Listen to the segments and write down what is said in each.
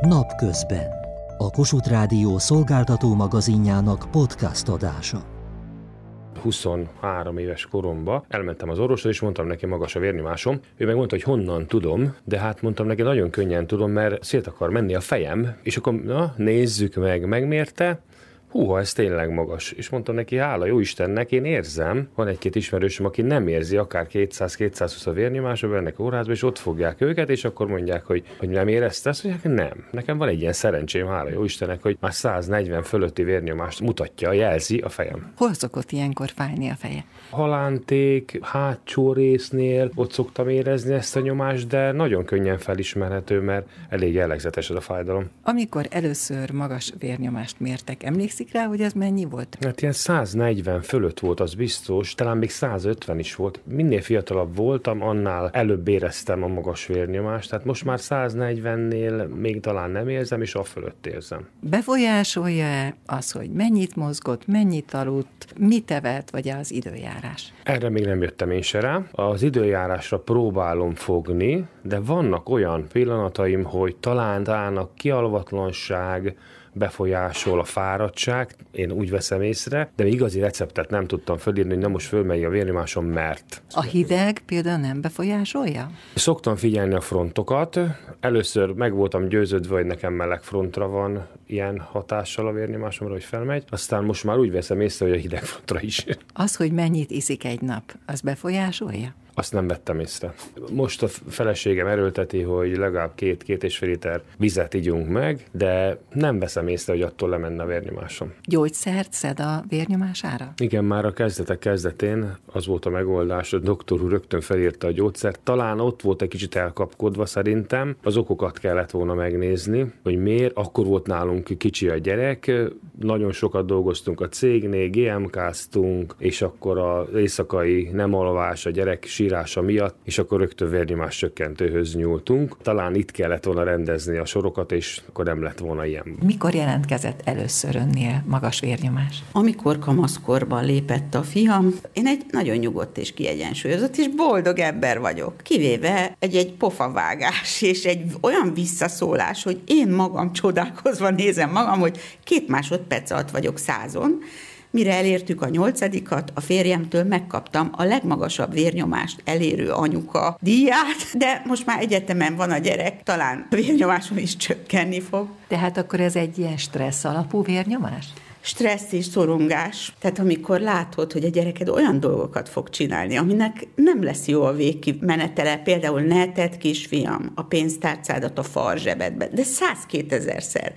Napközben. A Kossuth Rádió szolgáltató magazinjának podcast adása. 23 éves koromba elmentem az orvoshoz, és mondtam neki, magas a vérnyomásom. Ő meg mondta, hogy honnan tudom, de hát mondtam neki, nagyon könnyen tudom, mert szét akar menni a fejem, és akkor na, nézzük meg, megmérte, húha, ez tényleg magas. És mondtam neki, hála jó Istennek, én érzem, van egy-két ismerősöm, aki nem érzi akár 200-220 a vérnyomása, bennek órázba, és ott fogják őket, és akkor mondják, hogy, hogy nem érezte ezt, mondják, nem. Nekem van egy ilyen szerencsém, hála jó Istennek, hogy már 140 fölötti vérnyomást mutatja, jelzi a fejem. Hol szokott ilyenkor fájni a feje? Halánték, hátsó résznél ott szoktam érezni ezt a nyomást, de nagyon könnyen felismerhető, mert elég jellegzetes ez a fájdalom. Amikor először magas vérnyomást mértek, emlékszik rá, hogy ez mennyi volt? Hát ilyen 140 fölött volt, az biztos, talán még 150 is volt. Minél fiatalabb voltam, annál előbb éreztem a magas vérnyomást, tehát most már 140-nél még talán nem érzem, és a fölött érzem. Befolyásolja az, hogy mennyit mozgott, mennyit aludt, mit evett, vagy az időjárás? Erre még nem jöttem én se rá. Az időjárásra próbálom fogni, de vannak olyan pillanataim, hogy talán talán a kialvatlanság, befolyásol a fáradtság, én úgy veszem észre, de még igazi receptet nem tudtam fölírni, hogy nem most fölmegy a vérnyomásom, mert. A hideg például nem befolyásolja? Szoktam figyelni a frontokat. Először meg voltam győződve, hogy nekem meleg frontra van ilyen hatással a vérnyomásomra, hogy felmegy. Aztán most már úgy veszem észre, hogy a hideg frontra is. Az, hogy mennyit iszik egy nap, az befolyásolja? Azt nem vettem észre. Most a feleségem erőlteti, hogy legalább két-két és fél liter vizet ígyunk meg, de nem veszem észre, hogy attól lemenne a vérnyomásom. Gyógyszert szed a vérnyomására? Igen, már a kezdetek kezdetén az volt a megoldás, a doktor úr rögtön felírta a gyógyszert. Talán ott volt egy kicsit elkapkodva szerintem, az okokat kellett volna megnézni, hogy miért. Akkor volt nálunk kicsi a gyerek, nagyon sokat dolgoztunk a cégnél, GMK-ztunk, és akkor az éjszakai nem alvás, a gyerek sírása miatt, és akkor rögtön vérnyomás csökkentőhöz nyúltunk. Talán itt kellett volna rendezni a sorokat, és akkor nem lett volna ilyen. Mikor jelentkezett először önnél magas vérnyomás? Amikor kamaszkorban lépett a fiam, én egy nagyon nyugodt és kiegyensúlyozott és boldog ember vagyok. Kivéve egy-egy pofavágás és egy olyan visszaszólás, hogy én magam csodálkozva nézem magam, hogy két másodperc alatt vagyok százon, Mire elértük a nyolcadikat, a férjemtől megkaptam a legmagasabb vérnyomást elérő anyuka díját, de most már egyetemen van a gyerek, talán a vérnyomáson is csökkenni fog. Tehát akkor ez egy ilyen stressz alapú vérnyomás? Stressz és szorongás. Tehát amikor látod, hogy a gyereked olyan dolgokat fog csinálni, aminek nem lesz jó a végkimenetele, például ne tedd kisfiam a pénztárcádat a farzsebedbe, de 102 ezerszer.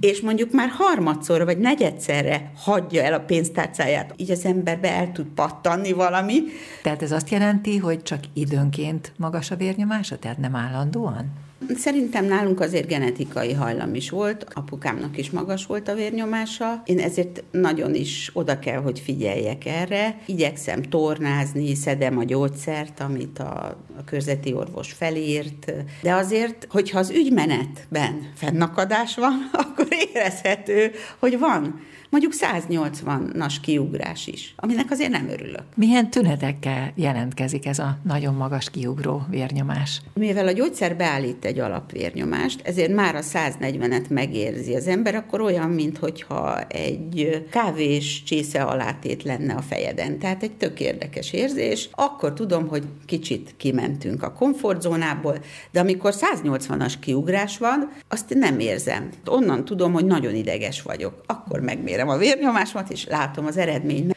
És mondjuk már harmadszor vagy negyedszerre hagyja el a pénztárcáját, így az emberbe el tud pattanni valami. Tehát ez azt jelenti, hogy csak időnként magas a vérnyomása, tehát nem állandóan? Szerintem nálunk azért genetikai hajlam is volt, apukámnak is magas volt a vérnyomása, én ezért nagyon is oda kell, hogy figyeljek erre. Igyekszem tornázni, szedem a gyógyszert, amit a, a körzeti orvos felírt, de azért, hogyha az ügymenetben fennakadás van, akkor érezhető, hogy van mondjuk 180-nas kiugrás is, aminek azért nem örülök. Milyen tünetekkel jelentkezik ez a nagyon magas kiugró vérnyomás? Mivel a gyógyszer beállít egy alapvérnyomást, ezért már a 140-et megérzi az ember, akkor olyan, mintha egy kávés csésze alátét lenne a fejeden. Tehát egy tök érdekes érzés. Akkor tudom, hogy kicsit kimentünk a komfortzónából, de amikor 180-as kiugrás van, azt nem érzem. Onnan tudom, hogy nagyon ideges vagyok. Akkor megmérem mérem a vérnyomásomat, és látom az eredményt.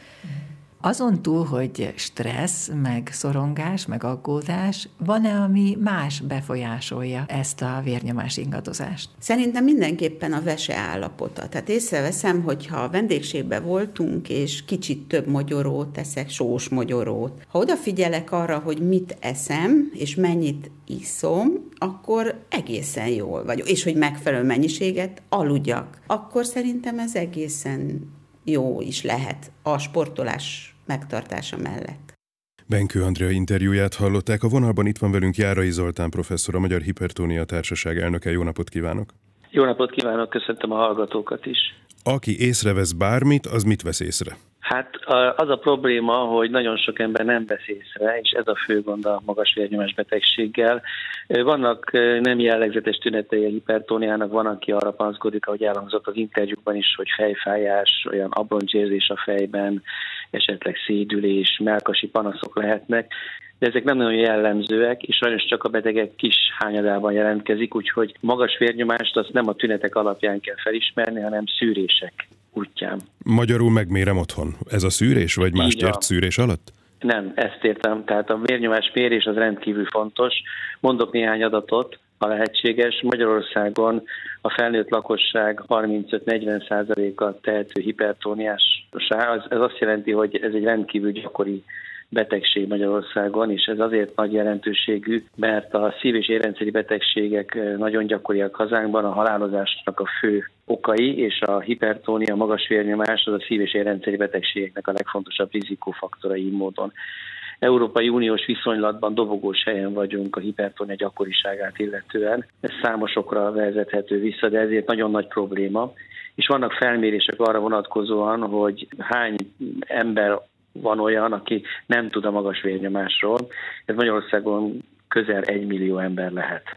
Azon túl, hogy stressz, meg szorongás, meg aggódás, van-e, ami más befolyásolja ezt a vérnyomás ingadozást? Szerintem mindenképpen a vese állapota. Tehát észreveszem, hogyha a vendégségben voltunk, és kicsit több mogyorót teszek, sós mogyorót. Ha odafigyelek arra, hogy mit eszem, és mennyit iszom, akkor egészen jól vagyok. És hogy megfelelő mennyiséget aludjak, akkor szerintem ez egészen jó is lehet a sportolás megtartása mellett. Benkő Andrea interjúját hallották. A vonalban itt van velünk Járai Zoltán professzor, a Magyar Hipertónia Társaság elnöke. Jó napot kívánok! Jó napot kívánok, köszöntöm a hallgatókat is. Aki észrevesz bármit, az mit vesz észre? Hát az a probléma, hogy nagyon sok ember nem vesz észre, és ez a fő gond a magas vérnyomás betegséggel. Vannak nem jellegzetes tünetei a hipertóniának, van, aki arra panaszkodik, ahogy elhangzott az interjúkban is, hogy fejfájás, olyan abroncsérzés a fejben, esetleg szédülés, melkasi panaszok lehetnek de ezek nem nagyon jellemzőek, és sajnos csak a betegek kis hányadában jelentkezik, úgyhogy magas vérnyomást azt nem a tünetek alapján kell felismerni, hanem szűrések útján. Magyarul megmérem otthon. Ez a szűrés, vagy más ért szűrés alatt? Nem, ezt értem. Tehát a vérnyomás mérés az rendkívül fontos. Mondok néhány adatot, ha lehetséges. Magyarországon a felnőtt lakosság 35-40 százaléka tehető hipertóniás. Ez azt jelenti, hogy ez egy rendkívül gyakori betegség Magyarországon, és ez azért nagy jelentőségű, mert a szív- és érrendszeri betegségek eh, nagyon gyakoriak hazánkban, a halálozásnak a fő okai, és a hipertónia, magas vérnyomás az a szív- és érrendszeri betegségeknek a legfontosabb rizikófaktorai módon. Európai Uniós viszonylatban dobogós helyen vagyunk a hipertónia gyakoriságát illetően. Ez számosokra vezethető vissza, de ezért nagyon nagy probléma. És vannak felmérések arra vonatkozóan, hogy hány ember van olyan, aki nem tud a magas vérnyomásról. Ez Magyarországon közel egy millió ember lehet.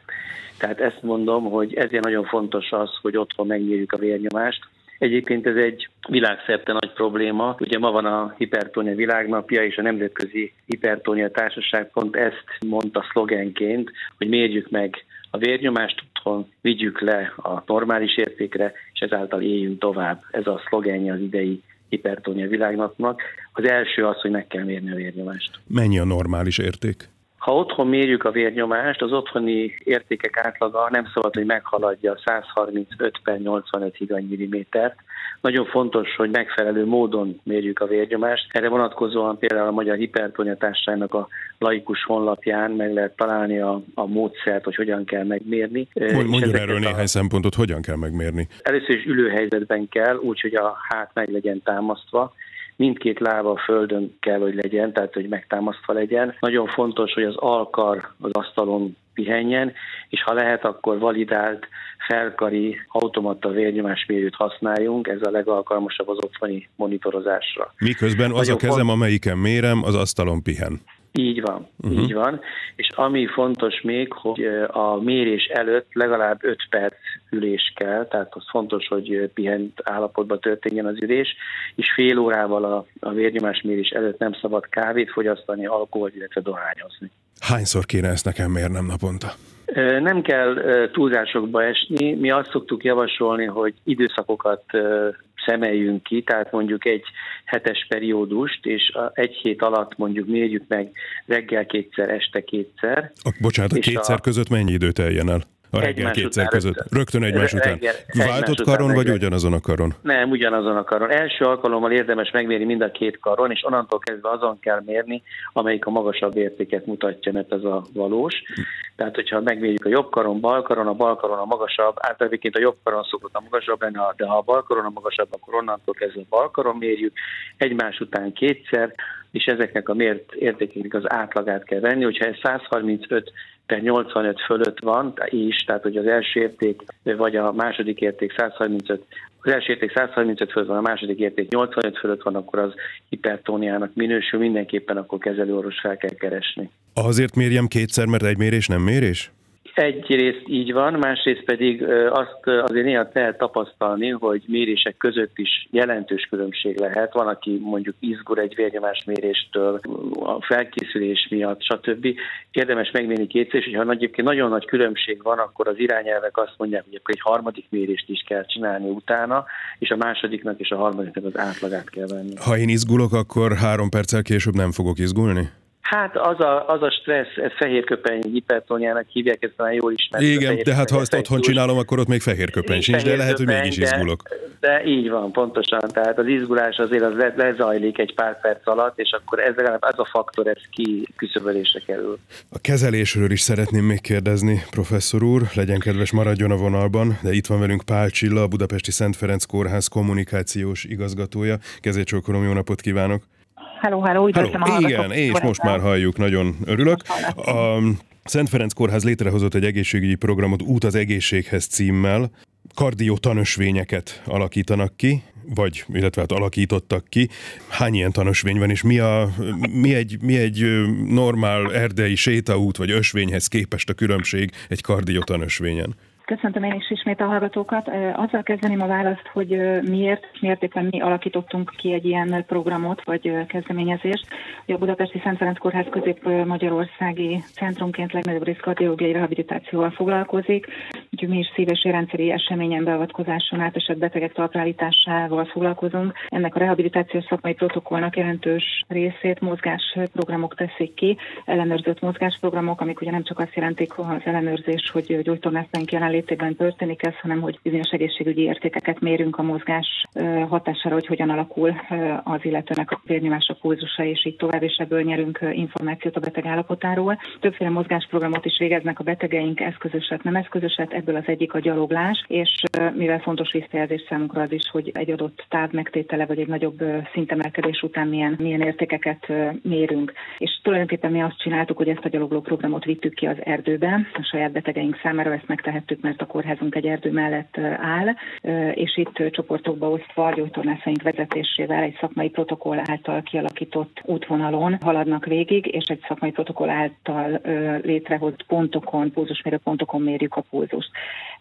Tehát ezt mondom, hogy ezért nagyon fontos az, hogy otthon megmérjük a vérnyomást. Egyébként ez egy világszerte nagy probléma. Ugye ma van a hipertónia világnapja, és a Nemzetközi Hipertónia Társaság pont ezt mondta szlogenként, hogy mérjük meg a vérnyomást otthon, vigyük le a normális értékre, és ezáltal éljünk tovább. Ez a szlogenje az idei hipertónia világnapnak. Az első az, hogy meg kell mérni a vérnyomást. Mennyi a normális érték? Ha otthon mérjük a vérnyomást, az otthoni értékek átlaga nem szabad, hogy meghaladja 135 per 85 higany millimétert. Nagyon fontos, hogy megfelelő módon mérjük a vérnyomást. Erre vonatkozóan például a Magyar Hipertonia Társaságnak a laikus honlapján meg lehet találni a, a módszert, hogy hogyan kell megmérni. Mondjon erről a... néhány szempontot, hogyan kell megmérni. Először is ülőhelyzetben kell, úgy, hogy a hát meg legyen támasztva, mindkét lába a földön kell, hogy legyen, tehát hogy megtámasztva legyen. Nagyon fontos, hogy az alkar az asztalon pihenjen, és ha lehet, akkor validált felkari automata vérnyomásmérőt használjunk, ez a legalkalmasabb az otthoni monitorozásra. Miközben az Nagyon a kezem, amelyiken mérem, az asztalon pihen. Így van, uh-huh. így van. És ami fontos még, hogy a mérés előtt legalább 5 perc ülés kell, tehát az fontos, hogy pihent állapotban történjen az ülés, és fél órával a, a vérnyomásmérés előtt nem szabad kávét fogyasztani, alkoholt, illetve dohányozni. Hányszor kéne ezt nekem mérnem naponta? Nem kell túlzásokba esni. Mi azt szoktuk javasolni, hogy időszakokat szemeljünk ki, tehát mondjuk egy hetes periódust, és egy hét alatt mondjuk mérjük meg reggel kétszer, este kétszer. A, bocsánat, a kétszer a... között mennyi idő teljen el? A reggel kétszer között. Rögtön, rögtön egymás reggel, után. Váltott egymás karon, után vagy ugyanazon a karon? Nem, ugyanazon a karon. Első alkalommal érdemes megmérni mind a két karon, és onnantól kezdve azon kell mérni, amelyik a magasabb értéket mutatja, mert ez a valós. Tehát, hogyha megmérjük a jobb karon, bal karon, a bal karon a magasabb, általában a jobb karon szokott a magasabb lenni, de ha a bal karon a magasabb, akkor onnantól kezdve a bal karon mérjük, egymás után kétszer, és ezeknek a mért értékének az átlagát kell venni. Hogyha ez 135 per 85 fölött van is, tehát hogy az első érték vagy a második érték 135 az első érték 135 fölött van, a második érték 85 fölött van, akkor az hipertóniának minősül, mindenképpen akkor kezelőorvos fel kell keresni. Azért mérjem kétszer, mert egy mérés nem mérés? Egyrészt így van, másrészt pedig azt azért néha lehet tapasztalni, hogy mérések között is jelentős különbség lehet. Van, aki mondjuk izgur egy vérnyomásméréstől, a felkészülés miatt, stb. Érdemes megmérni kétszer, és ha egyébként nagyon nagy különbség van, akkor az irányelvek azt mondják, hogy akkor egy harmadik mérést is kell csinálni utána, és a másodiknak és a harmadiknak az átlagát kell venni. Ha én izgulok, akkor három perccel később nem fogok izgulni? Hát az a, az a stressz, fehérköpeny hipertóniának hívják, ezt már jól ismert. Igen, de hát ha azt otthon csinálom, akkor ott még fehérköpeny sincs, de lehet, hogy mégis izgulok. De, de így van, pontosan. Tehát az izgulás azért az le, lezajlik egy pár perc alatt, és akkor ez legalább az a faktor, ez ki küszöbölésre kerül. A kezelésről is szeretném még kérdezni, professzor úr, legyen kedves, maradjon a vonalban, de itt van velünk Pál Csilla, a Budapesti Szent Ferenc Kórház kommunikációs igazgatója. Kezécsókolom, jó napot kívánok! Hello, hello, üdvözlöm hello. a Igen, és most már halljuk, nagyon örülök. A Szent Ferenc Kórház létrehozott egy egészségügyi programot Út az egészséghez címmel. kardiotanösvényeket alakítanak ki, vagy illetve hát alakítottak ki. Hány ilyen tanösvény van, és mi, a, mi, egy, mi egy normál erdei sétaút vagy ösvényhez képest a különbség egy kardiotanösvényen? Köszöntöm én is ismét a hallgatókat. Azzal kezdeném a választ, hogy miért miért éppen mi alakítottunk ki egy ilyen programot vagy kezdeményezést. A Budapesti Szent Ferenc Kórház közép-magyarországi centrumként legnagyobb rész kardiológiai rehabilitációval foglalkozik, is szíves rendszeri eseményen beavatkozáson átesett betegek talpraállításával foglalkozunk. Ennek a rehabilitációs szakmai protokollnak jelentős részét mozgásprogramok teszik ki, ellenőrzött mozgásprogramok, amik ugye nem csak azt jelentik az ellenőrzés, hogy gyógytornászánk jelen létében történik ez, hanem hogy bizonyos egészségügyi értékeket mérünk a mozgás hatására, hogy hogyan alakul az illetőnek a vérnyomás, a pulzusa, és így tovább, és ebből nyerünk információt a beteg állapotáról. Többféle mozgásprogramot is végeznek a betegeink, eszközöset, nem eszközöset, ebből az egyik a gyaloglás, és mivel fontos visszajelzés számunkra az is, hogy egy adott táv megtétele vagy egy nagyobb szintemelkedés után milyen, milyen értékeket mérünk. És tulajdonképpen mi azt csináltuk, hogy ezt a gyalogló programot vittük ki az erdőbe, a saját betegeink számára ezt megtehettük mert a kórházunk egy erdő mellett áll, és itt csoportokba osztva a gyógytornászaink vezetésével egy szakmai protokoll által kialakított útvonalon haladnak végig, és egy szakmai protokoll által létrehozott pontokon, pulzusmérő pontokon mérjük a pulzust.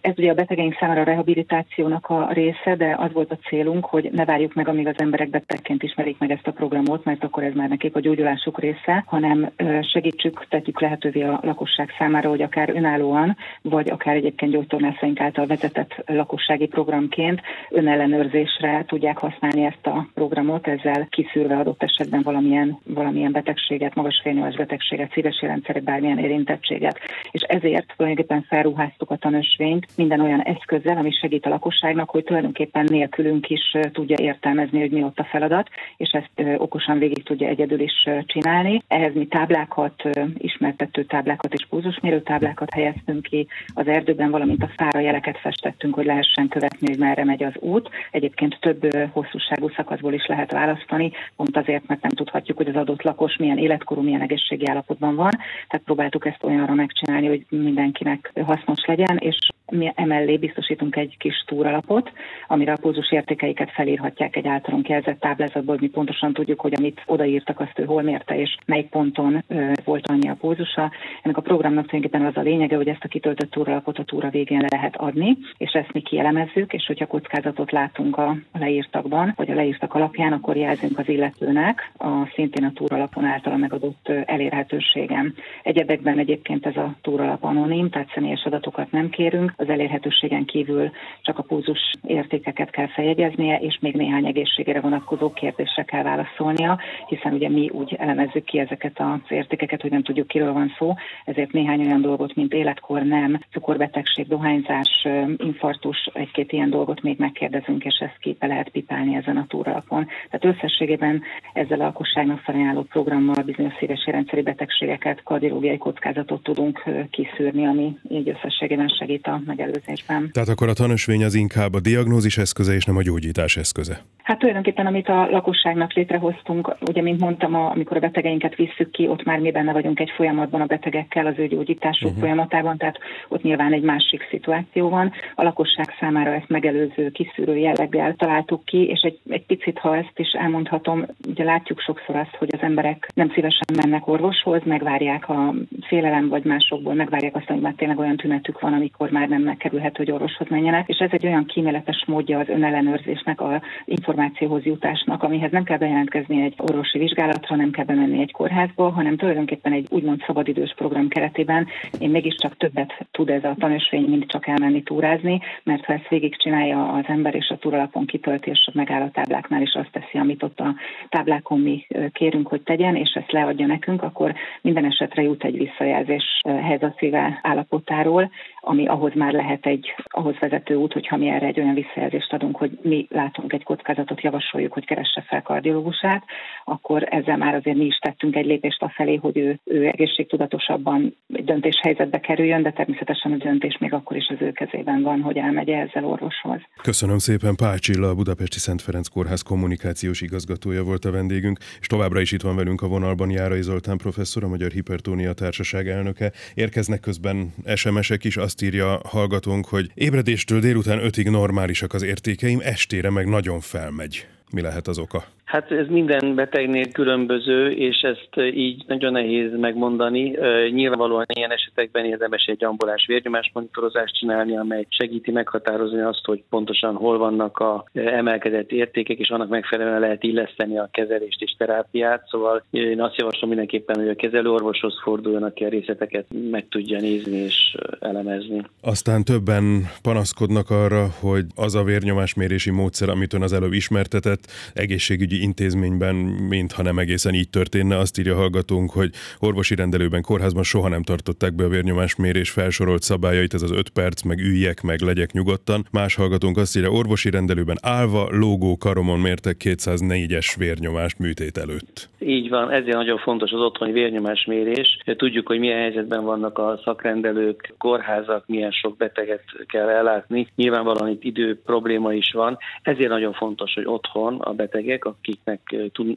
Ez ugye a betegeink számára a rehabilitációnak a része, de az volt a célunk, hogy ne várjuk meg, amíg az emberek betegként ismerik meg ezt a programot, mert akkor ez már nekik a gyógyulásuk része, hanem segítsük, tetjük lehetővé a lakosság számára, hogy akár önállóan, vagy akár egyébként gyógytornászaink által vezetett lakossági programként önellenőrzésre tudják használni ezt a programot, ezzel kiszűrve adott esetben valamilyen, valamilyen betegséget, magas félnyomás betegséget, szíves rendszerek, bármilyen érintettséget. És ezért tulajdonképpen felruháztuk a tanösvényt minden olyan eszközzel, ami segít a lakosságnak, hogy tulajdonképpen nélkülünk is tudja értelmezni, hogy mi ott a feladat, és ezt okosan végig tudja egyedül is csinálni. Ehhez mi táblákat, ismertető táblákat és pulzusmérő táblákat helyeztünk ki az erdőben, valamint a fára jeleket festettünk, hogy lehessen követni, hogy merre megy az út. Egyébként több hosszúságú szakaszból is lehet választani, pont azért, mert nem tudhatjuk, hogy az adott lakos milyen életkorú, milyen egészségi állapotban van. Tehát próbáltuk ezt olyanra megcsinálni, hogy mindenkinek hasznos legyen, és mi emellé biztosítunk egy kis túralapot, amire a pulzus értékeiket felírhatják egy általunk jelzett táblázatból, hogy mi pontosan tudjuk, hogy amit odaírtak, azt ő hol mérte, és melyik ponton volt annyi a pulzusa. Ennek a programnak tulajdonképpen az a lényege, hogy ezt a kitöltött túralapot a túra végén le lehet adni, és ezt mi kielemezzük, és hogyha kockázatot látunk a, leírtakban, vagy a leírtak alapján, akkor jelzünk az illetőnek a szintén a túralapon által megadott elérhetőségem. Egyebekben egyébként ez a túralap anonim, tehát személyes adatokat nem kérünk, az elérhetőségen kívül csak a pulzus értékeket kell feljegyeznie, és még néhány egészségére vonatkozó kérdésre kell válaszolnia, hiszen ugye mi úgy elemezzük ki ezeket az értékeket, hogy nem tudjuk, kiről van szó, ezért néhány olyan dolgot, mint életkor nem, cukorbetegség, dohányzás, infarktus, egy-két ilyen dolgot még megkérdezünk, és ezt képe lehet pipálni ezen a túralapon. Tehát összességében ezzel a lakosságnak felajánló programmal bizonyos szíves rendszeri betegségeket, kardiológiai kockázatot tudunk kiszűrni, ami így összességében segít a megelőzésben. Tehát akkor a tanösvény az inkább a diagnózis eszköze, és nem a gyógyítás eszköze? Hát tulajdonképpen, amit a lakosságnak létrehoztunk, ugye, mint mondtam, amikor a betegeinket visszük ki, ott már mi benne vagyunk egy folyamatban a betegekkel, az ő gyógyításuk uh-huh. folyamatában, tehát ott nyilván egy másik szituáció van. A lakosság számára ezt megelőző, kiszűrő jelleggel találtuk ki, és egy, egy picit, ha ezt is elmondhatom, ugye látjuk sokszor azt, hogy az emberek nem szívesen mennek orvoshoz, megvárják a félelem vagy másokból, megvárják azt, hogy már tényleg olyan tünetük van, amikor már nem megkerülhető, hogy orvoshoz menjenek, és ez egy olyan kíméletes módja az önellenőrzésnek, a információhoz jutásnak, amihez nem kell bejelentkezni egy orvosi vizsgálatra, nem kell bemenni egy kórházba, hanem tulajdonképpen egy úgymond szabadidős program keretében én mégiscsak többet tud ez a tanösvény, mint csak elmenni túrázni, mert ha ezt végigcsinálja az ember és a túralapon kitölti, és megáll a tábláknál is azt teszi, amit ott a táblákon mi kérünk, hogy tegyen, és ezt leadja nekünk, akkor minden esetre jut egy visszajelzés helyzetszíve állapotáról, ami ahhoz már lehet egy ahhoz vezető út, hogyha mi erre egy olyan visszajelzést adunk, hogy mi látunk egy kockázatot, javasoljuk, hogy keresse fel kardiológusát, akkor ezzel már azért mi is tettünk egy lépést afelé, hogy ő, ő egészségtudatosabban egy döntéshelyzetbe kerüljön, de természetesen a döntés még akkor is az ő kezében van, hogy elmegy ezzel orvoshoz. Köszönöm szépen, Pál Csilla, a Budapesti Szent Ferenc Kórház kommunikációs igazgatója volt a vendégünk, és továbbra is itt van velünk a vonalban Járai Zoltán professzor, a Magyar Hipertónia Társaság elnöke. Érkeznek közben SMS-ek is, azt azt írja hallgatónk, hogy ébredéstől délután ötig normálisak az értékeim, estére meg nagyon felmegy. Mi lehet az oka? Hát ez minden betegnél különböző, és ezt így nagyon nehéz megmondani. Nyilvánvalóan ilyen esetekben érdemes egy ambulás vérnyomás monitorozást csinálni, amely segíti meghatározni azt, hogy pontosan hol vannak a emelkedett értékek, és annak megfelelően lehet illeszteni a kezelést és terápiát. Szóval én azt javaslom mindenképpen, hogy a kezelőorvoshoz forduljon, aki a részleteket meg tudja nézni és elemezni. Aztán többen panaszkodnak arra, hogy az a vérnyomásmérési módszer, amit ön az előbb ismertetett, egészségügyi intézményben, mintha nem egészen így történne. Azt írja hallgatónk, hogy orvosi rendelőben, kórházban soha nem tartották be a vérnyomásmérés felsorolt szabályait, ez az öt perc, meg üljek, meg legyek nyugodtan. Más hallgatónk azt írja, orvosi rendelőben állva, lógó karomon mértek 204-es vérnyomást műtét előtt. Így van, ezért nagyon fontos az otthoni vérnyomásmérés. Tudjuk, hogy milyen helyzetben vannak a szakrendelők, kórházak, milyen sok beteget kell ellátni. Nyilvánvalóan itt idő probléma is van, ezért nagyon fontos, hogy otthon a betegek, akiknek,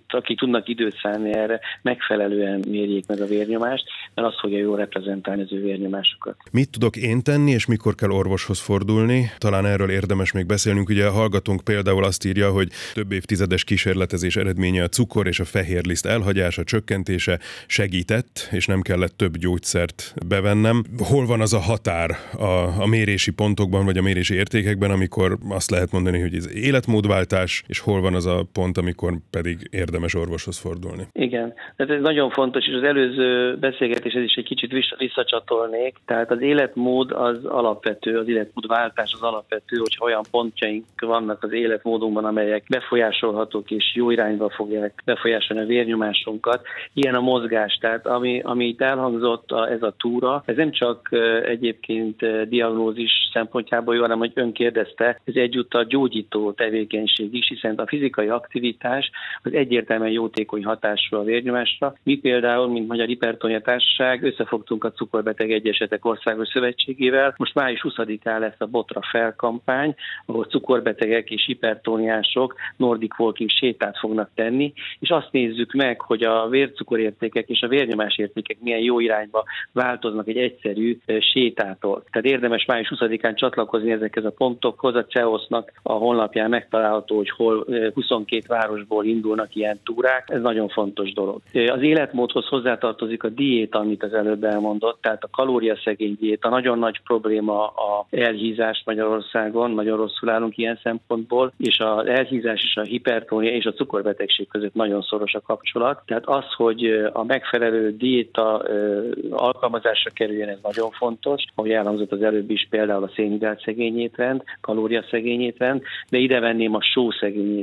akik tudnak időt szállni erre, megfelelően mérjék meg a vérnyomást, mert az fogja jól reprezentálni az ő vérnyomásukat. Mit tudok én tenni, és mikor kell orvoshoz fordulni? Talán erről érdemes még beszélnünk. Ugye a hallgatónk például azt írja, hogy több évtizedes kísérletezés eredménye a cukor és a fehérliszt elhagyása, csökkentése segített, és nem kellett több gyógyszert bevennem. Hol van az a határ a, a mérési pontokban, vagy a mérési értékekben, amikor azt lehet mondani, hogy ez életmódváltás, és hol van az a pont, amikor pedig érdemes orvoshoz fordulni. Igen, tehát ez nagyon fontos, és az előző beszélgetéshez is egy kicsit visszacsatolnék. Tehát az életmód az alapvető, az életmódváltás az alapvető, hogyha olyan pontjaink vannak az életmódunkban, amelyek befolyásolhatók és jó irányba fogják befolyásolni a vérnyomásunkat. Ilyen a mozgás, tehát ami, ami itt elhangzott, a, ez a túra, ez nem csak egyébként diagnózis szempontjából jó, hanem hogy ön kérdezte, ez egyúttal gyógyító tevékenység is, hiszen a fizikai aktivitás az egyértelműen jótékony hatású a vérnyomásra. Mi például, mint Magyar Hipertonia Társaság, összefogtunk a Cukorbeteg Egyesetek Országos Szövetségével. Most május 20-án lesz a Botra felkampány, ahol cukorbetegek és hipertóniások Nordic Walking sétát fognak tenni, és azt nézzük meg, hogy a vércukorértékek és a vérnyomás értékek milyen jó irányba változnak egy egyszerű sétától. Tehát érdemes május 20-án csatlakozni ezekhez a pontokhoz. A CEOS-nak a honlapján megtalálható, hogy hol 22 városból indulnak ilyen túrák, ez nagyon fontos dolog. Az életmódhoz hozzátartozik a diéta, amit az előbb elmondott, tehát a kalóriaszegény diéta nagyon nagy probléma a elhízás Magyarországon, nagyon rosszul állunk ilyen szempontból, és az elhízás és a hipertónia és a cukorbetegség között nagyon szoros a kapcsolat. Tehát az, hogy a megfelelő diéta alkalmazásra kerüljön, ez nagyon fontos. Ahogy elhangzott az előbb is, például a szénhidrát szegény étrend, kalóriaszegény étrend, de ide venném a só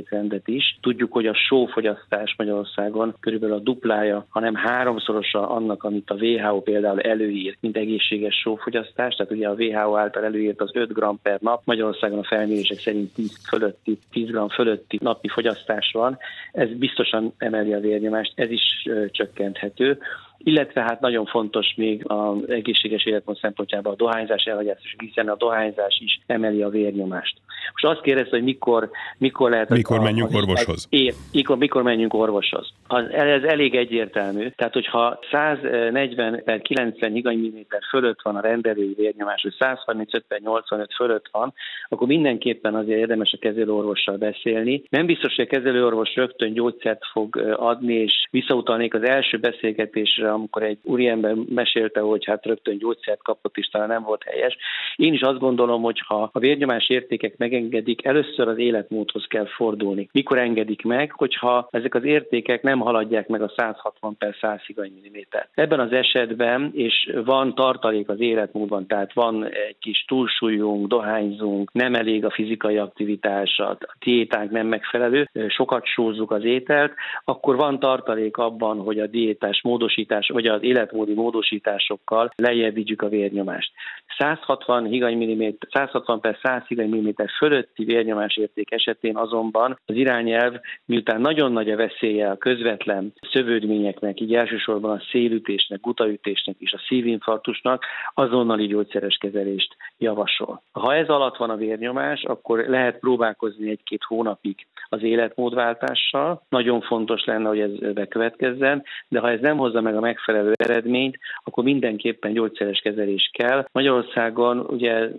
étrendet is. Tudjuk, hogy a sófogyasztás Magyarországon körülbelül a duplája, hanem háromszorosa annak, amit a WHO például előír, mint egészséges sófogyasztás. Tehát ugye a WHO által előírt az 5 g per nap, Magyarországon a felmérések szerint 10 fölötti, 10 g fölötti napi fogyasztás van. Ez biztosan emeli a vérnyomást, ez is csökkenthető illetve hát nagyon fontos még az egészséges életmód szempontjából a dohányzás elhagyás, hiszen a dohányzás is emeli a vérnyomást. Most azt kérdezte, hogy mikor, mikor lehet... Mikor a, menjünk az orvoshoz? Ér, mikor, mikor menjünk orvoshoz. Az, ez elég egyértelmű. Tehát, hogyha 140 per 90 higany fölött van a rendelői vérnyomás, vagy 135 per 85 fölött van, akkor mindenképpen azért érdemes a kezelőorvossal beszélni. Nem biztos, hogy a kezelőorvos rögtön gyógyszert fog adni, és visszautalnék az első beszélgetésre, amikor egy úriember mesélte, hogy hát rögtön gyógyszert kapott, és talán nem volt helyes. Én is azt gondolom, hogy ha a vérnyomás értékek megengedik, először az életmódhoz kell fordulni. Mikor engedik meg, hogyha ezek az értékek nem haladják meg a 160 per 100 milliméter. Ebben az esetben, és van tartalék az életmódban, tehát van egy kis túlsúlyunk, dohányzunk, nem elég a fizikai aktivitás, a diétánk nem megfelelő, sokat sózzuk az ételt, akkor van tartalék abban, hogy a diétás módosítás, vagy az életmódi módosításokkal lejjebb vigyük a vérnyomást. 160 higany milliméter, 160 per 100 higany milliméter fölötti vérnyomás érték esetén azonban az irányelv, miután nagyon nagy a veszélye a közvetlen szövődményeknek, így elsősorban a szélütésnek, gutaütésnek és a szívinfarktusnak azonnali gyógyszeres kezelést javasol. Ha ez alatt van a vérnyomás, akkor lehet próbálkozni egy-két hónapig az életmódváltással. Nagyon fontos lenne, hogy ez bekövetkezzen, de ha ez nem hozza meg a megfelelő eredményt, akkor mindenképpen gyógyszeres kezelés kell. Magyarországon ugye,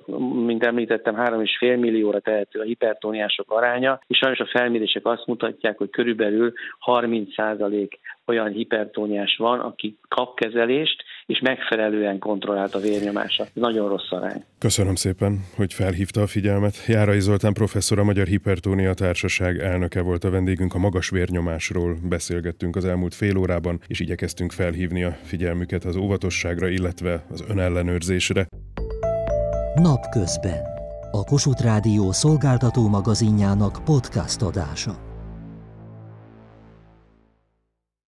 mint említettem, 3,5 millióra tehető a hipertóniások aránya, és sajnos a felmérések azt mutatják, hogy körülbelül 30 olyan hipertóniás van, aki kap kezelést, és megfelelően kontrollált a vérnyomása. Nagyon rossz arány. Köszönöm szépen, hogy felhívta a figyelmet. Járai Zoltán professzor, a Magyar Hipertónia Társaság elnöke volt a vendégünk. A magas vérnyomásról beszélgettünk az elmúlt fél órában, és igyekeztünk felhívni a figyelmüket az óvatosságra, illetve az önellenőrzésre. Napközben. A Kossuth Rádió szolgáltató magazinjának podcast adása.